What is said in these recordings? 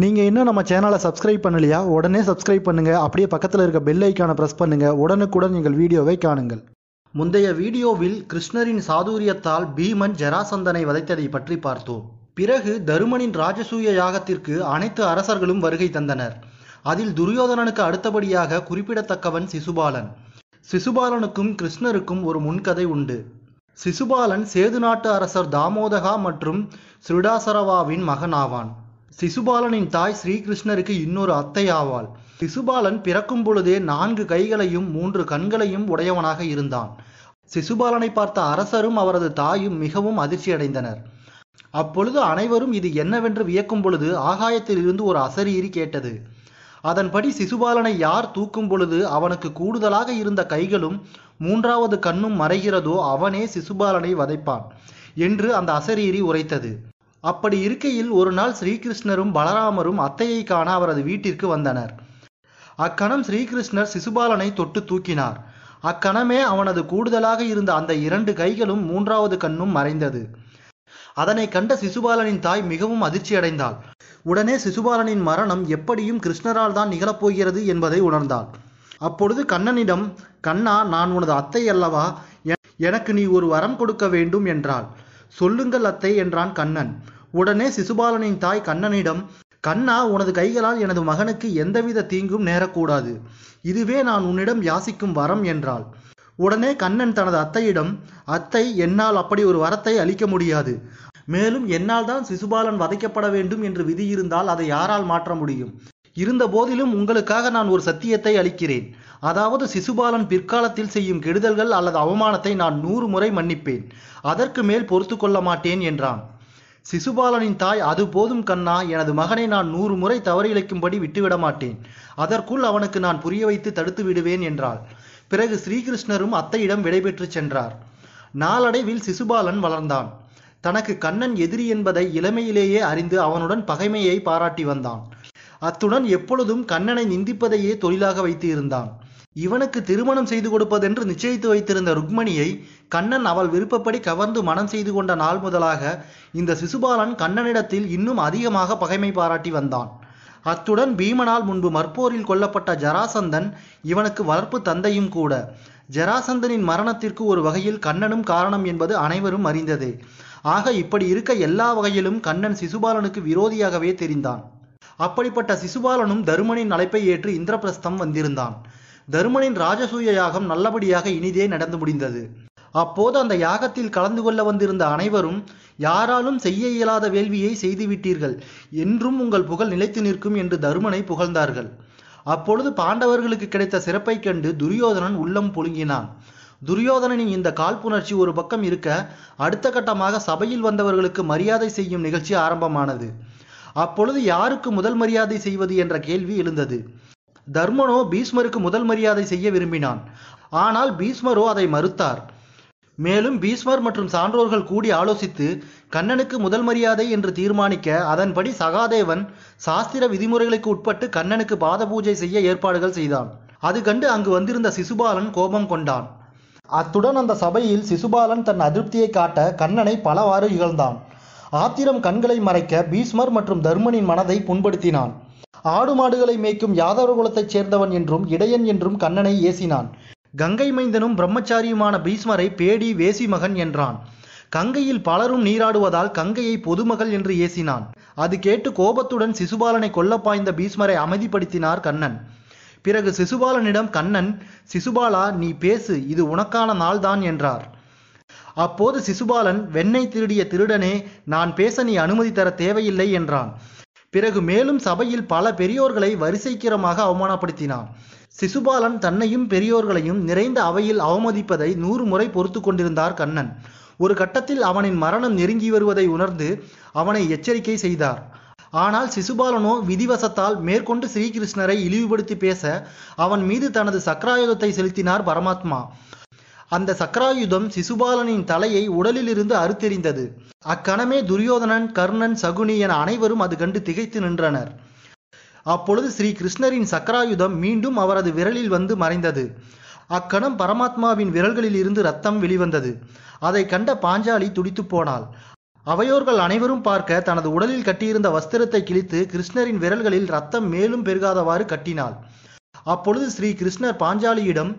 நீங்கள் இன்னும் நம்ம சேனலை சப்ஸ்கிரைப் பண்ணலையா? உடனே சப்ஸ்கிரைப் பண்ணுங்கள் அப்படியே பக்கத்தில் இருக்க பெல் ஐக்கானை ப்ரெஸ் பண்ணுங்கள் உடனுக்குடன் எங்கள் வீடியோவை காணுங்கள். முந்தைய வீடியோவில் கிருஷ்ணரின் சாதுரியத்தால் பீமன் ஜராசந்தனை வதைத்ததை பற்றி பார்த்தோம். பிறகு தருமனின் ராஜசூய யாகத்திற்கு அனைத்து அரசர்களும் வருகை தந்தனர். அதில் துரியோதனனுக்கு அடுத்தபடியாக குறிப்பிடத்தக்கவன் சிசுபாலன். சிசுபாலனுக்கும் கிருஷ்ணருக்கும் ஒரு முன்கதை உண்டு. சிசுபாலன் சேது நாட்டு அரசர் தாமோதகா மற்றும் சிருடாசரவாவின் மகன் ஆவான் சிசுபாலனின் தாய் ஸ்ரீகிருஷ்ணருக்கு இன்னொரு அத்தை ஆவாள். சிசுபாலன் பிறக்கும் பொழுதே நான்கு கைகளையும் மூன்று கண்களையும் உடையவனாக இருந்தான். சிசுபாலனை பார்த்த அரசரும் அவரது தாயும் மிகவும் அதிர்ச்சியடைந்தனர். அப்பொழுது அனைவரும் இது என்னவென்று வியக்கும் பொழுது ஆகாயத்தில் இருந்து ஒரு அசரீரி கேட்டது. அதன்படி சிசுபாலனை யார் தூக்கும் பொழுது அவனுக்கு கூடுதலாக இருந்த கைகளும் மூன்றாவது கண்ணும் மறைகிறதோ அவனே சிசுபாலனை வதைப்பான் என்று அந்த அசரீரி உரைத்தது. அப்படி இருக்கையில் ஒரு நாள் ஸ்ரீகிருஷ்ணரும் பலராமரும் அத்தையை காண அவரது வீட்டிற்கு வந்தனர். அக்கணம் ஸ்ரீகிருஷ்ணர் சிசுபாலனை தொட்டு தூக்கினார். அக்கணமே அவனது கூடுதலாக இருந்த அந்த இரண்டு கைகளும் மூன்றாவது கண்ணும் மறைந்தது. அதனை கண்ட சிசுபாலனின் தாய் மிகவும் அதிர்ச்சியடைந்தாள். உடனே சிசுபாலனின் மரணம் எப்படியும் கிருஷ்ணரால் தான் நிகழப்போகிறது என்பதை உணர்ந்தாள். அப்பொழுது கண்ணனிடம் கண்ணா நான் உனது அத்தை அல்லவா? எனக்கு நீ ஒரு வரம் கொடுக்க வேண்டும் என்றாள். சொல்லுங்கள் அத்தை என்றான் கண்ணன். உடனே சிசுபாலனின் தாய் கண்ணனிடம் கண்ணா உனது கைகளால் எனது மகனுக்கு எந்தவித தீங்கும் நேரக்கூடாது. இதுவே நான் உன்னிடம் யாசிக்கும் வரம் என்றாள். உடனே கண்ணன் தனது அத்தையிடம் அத்தை என்னால் அப்படி ஒரு வரத்தை அளிக்க முடியாது. மேலும் என்னால் தான் சிசுபாலன் வதைக்கப்பட வேண்டும் என்று விதி இருந்தால் அதை யாரால் மாற்ற முடியும்? இருந்த போதிலும் உங்களுக்காக நான் ஒரு சத்தியத்தை அளிக்கிறேன். அதாவது சிசுபாலன் பிற்காலத்தில் செய்யும் கெடுதல்கள் அல்லது அவமானத்தை நான் நூறு முறை மன்னிப்பேன். அதற்கு மேல் பொறுத்து கொள்ள மாட்டேன் என்றான். சிசுபாலனின் தாய் அது போதும் கண்ணா எனது மகனை நான் நூறு முறை தவறிழைக்கும்படி விட்டுவிட மாட்டேன். அதற்குள் அவனுக்கு நான் புரிய வைத்து தடுத்து விடுவேன் என்றாள். பிறகு ஸ்ரீகிருஷ்ணரும் அத்தையிடம் விடைபெற்று சென்றார். நாளடைவில் சிசுபாலன் வளர்ந்தான். தனக்கு கண்ணன் எதிரி என்பதை இளமையிலேயே அறிந்து அவனுடன் பகைமையை பாராட்டி வந்தான். அத்துடன் எப்பொழுதும் கண்ணனை நிந்திப்பதையே தொழிலாக வைத்து இருந்தான். இவனுக்கு திருமணம் செய்து கொடுப்பதென்று நிச்சயித்து வைத்திருந்த ருக்மணியை கண்ணன் அவள் விருப்பப்படி கவர்ந்து மனம் செய்து கொண்ட நாள் முதலாக இந்த சிசுபாலன் கண்ணனிடத்தில் இன்னும் அதிகமாக பகைமை பாராட்டி வந்தான். அத்துடன் பீமனால் முன்பு மற்போரில் கொல்லப்பட்ட ஜராசந்தன் இவனுக்கு வளர்ப்பு தந்தையும் கூட. ஜராசந்தனின் மரணத்திற்கு ஒரு வகையில் கண்ணனும் காரணம் என்பது அனைவரும் அறிந்ததே. ஆக இப்படி இருக்க எல்லா வகையிலும் கண்ணன் சிசுபாலனுக்கு விரோதியாகவே தெரிந்தான். அப்படிப்பட்ட சிசுபாலனும் தருமனின் அழைப்பை ஏற்று இந்திரபிரஸ்தம் வந்திருந்தான். தருமனின் ராஜசூய யாகம் நல்லபடியாக இனிதே நடந்து முடிந்தது. அப்போது அந்த யாகத்தில் கலந்து கொள்ள வந்திருந்த அனைவரும் யாராலும் செய்ய இயலாத வேள்வியை செய்துவிட்டீர்கள். என்றும் உங்கள் புகழ் நிலைத்து நிற்கும் என்று தருமனை புகழ்ந்தார்கள். அப்பொழுது பாண்டவர்களுக்கு கிடைத்த சிறப்பை கண்டு துரியோதனன் உள்ளம் புழுங்கினான். துரியோதனனின் இந்த காழ்ப்புணர்ச்சி ஒரு பக்கம் இருக்க அடுத்த கட்டமாக சபையில் வந்தவர்களுக்கு மரியாதை செய்யும் நிகழ்ச்சி ஆரம்பமானது. அப்பொழுது யாருக்கு முதல் மரியாதை செய்வது என்ற கேள்வி எழுந்தது. தர்மனோ பீஷ்மருக்கு முதல் மரியாதை செய்ய விரும்பினான். ஆனால் பீஷ்மரோ அதை மறுத்தார். மேலும் பீஷ்மர் மற்றும் சான்றோர்கள் கூடி ஆலோசித்து கண்ணனுக்கு முதல் மரியாதை என்று தீர்மானிக்க அதன்படி சகாதேவன் சாஸ்திர விதிமுறைகளுக்கு உட்பட்டு கண்ணனுக்கு பாத பூஜை செய்ய ஏற்பாடுகள் செய்தான். அது கண்டு அங்கு வந்திருந்த சிசுபாலன் கோபம் கொண்டான். அத்துடன் அந்த சபையில் சிசுபாலன் தன் அதிருப்தியை காட்ட கண்ணனை பலவாறு இகழ்ந்தான். ஆத்திரம் கண்களை மறைக்க பீஷ்மர் மற்றும் தர்மனின் மனதை புண்படுத்தினான். ஆடு மாடுகளை மேய்க்கும் யாதவ குலத்தைச் சேர்ந்தவன் என்றும் இடையன் என்றும் கண்ணனை ஏசினான். கங்கை மைந்தனும் பிரம்மச்சாரியுமான பீஷ்மரை பேடி வேசி மகன் என்றான். கங்கையில் பலரும் நீராடுவதால் கங்கையை பொதுமகள் என்று ஏசினான். அது கேட்டு கோபத்துடன் சிசுபாலனை கொல்ல பாய்ந்த பீஷ்மரை அமைதிப்படுத்தினார் கண்ணன். பிறகு சிசுபாலனிடம் கண்ணன் சிசுபாலா நீ பேசு இது உனக்கான நாள்தான் என்றார். அப்போது சிசுபாலன் வெண்ணெய் திருடிய திருடனே நான் பேச நீ அனுமதி தர தேவையில்லை என்றான். பிறகு மேலும் சபையில் பல பெரியோர்களை வரிசைக்கிரமாக அவமானப்படுத்தினான். சிசுபாலன் தன்னையும் பெரியோர்களையும் நிறைந்த அவையில் அவமதிப்பதை நூறு முறை பொறுத்து கொண்டிருந்தார் கண்ணன். ஒரு கட்டத்தில் அவனின் மரணம் நெருங்கி வருவதை உணர்ந்து அவனை எச்சரிக்கை செய்தார். ஆனால் சிசுபாலனோ விதிவசத்தால் மேற்கொண்டு ஸ்ரீகிருஷ்ணரை இழிவுபடுத்தி பேச அவன் மீது தனது சக்கராயுதத்தை செலுத்தினார் பரமாத்மா. அந்த சக்கராயுதம் சிசுபாலனின் தலையை உடலிலிருந்து அறுத்தெறிந்தது. அக்கணமே துரியோதனன் கர்ணன் சகுனி என அனைவரும் அது கண்டு திகைத்து நின்றனர். அப்பொழுது ஸ்ரீ கிருஷ்ணரின் சக்கராயுதம் மீண்டும் அவரது விரலில் வந்து மறைந்தது. அக்கணம் பரமாத்மாவின் விரல்களில் இருந்து ரத்தம் வெளிவந்தது. அதை கண்ட பாஞ்சாலி துடித்து போனாள். அவையோர்கள் அனைவரும் பார்க்க தனது உடலில் கட்டியிருந்த வஸ்திரத்தை கிழித்து கிருஷ்ணரின் விரல்களில் ரத்தம் மேலும் பெருகாதவாறு கட்டினாள். அப்பொழுது ஸ்ரீ கிருஷ்ணர் பாஞ்சாலியிடம்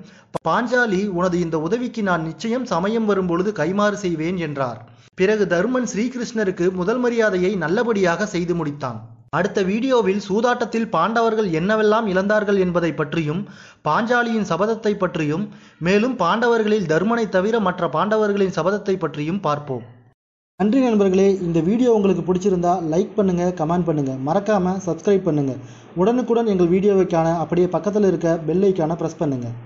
பாஞ்சாலி உனது இந்த உதவிக்கு நான் நிச்சயம் சமயம் வரும் பொழுது கைமாறு செய்வேன் என்றார். பிறகு தருமன் ஸ்ரீகிருஷ்ணருக்கு முதல் மரியாதையை நல்லபடியாக செய்து முடித்தான். அடுத்த வீடியோவில் சூதாட்டத்தில் பாண்டவர்கள் என்னவெல்லாம் இழந்தார்கள் என்பதை பற்றியும் பாஞ்சாலியின் சபதத்தை பற்றியும் மேலும் பாண்டவர்களில் தர்மனை தவிர மற்ற பாண்டவர்களின் சபதத்தை பற்றியும் பார்ப்போம். நன்றி நண்பர்களே இந்த வீடியோ உங்களுக்கு பிடிச்சிருந்தா லைக் பண்ணுங்க கமெண்ட் பண்ணுங்க. மறக்காம சப்ஸ்கிரைப் பண்ணுங்க. உடனுக்குடன் எங்கள் வீடியோவைக்கான அப்படியே பக்கத்தில் இருக்க பெல் ஐக்கான ப்ரெஸ் பண்ணுங்க.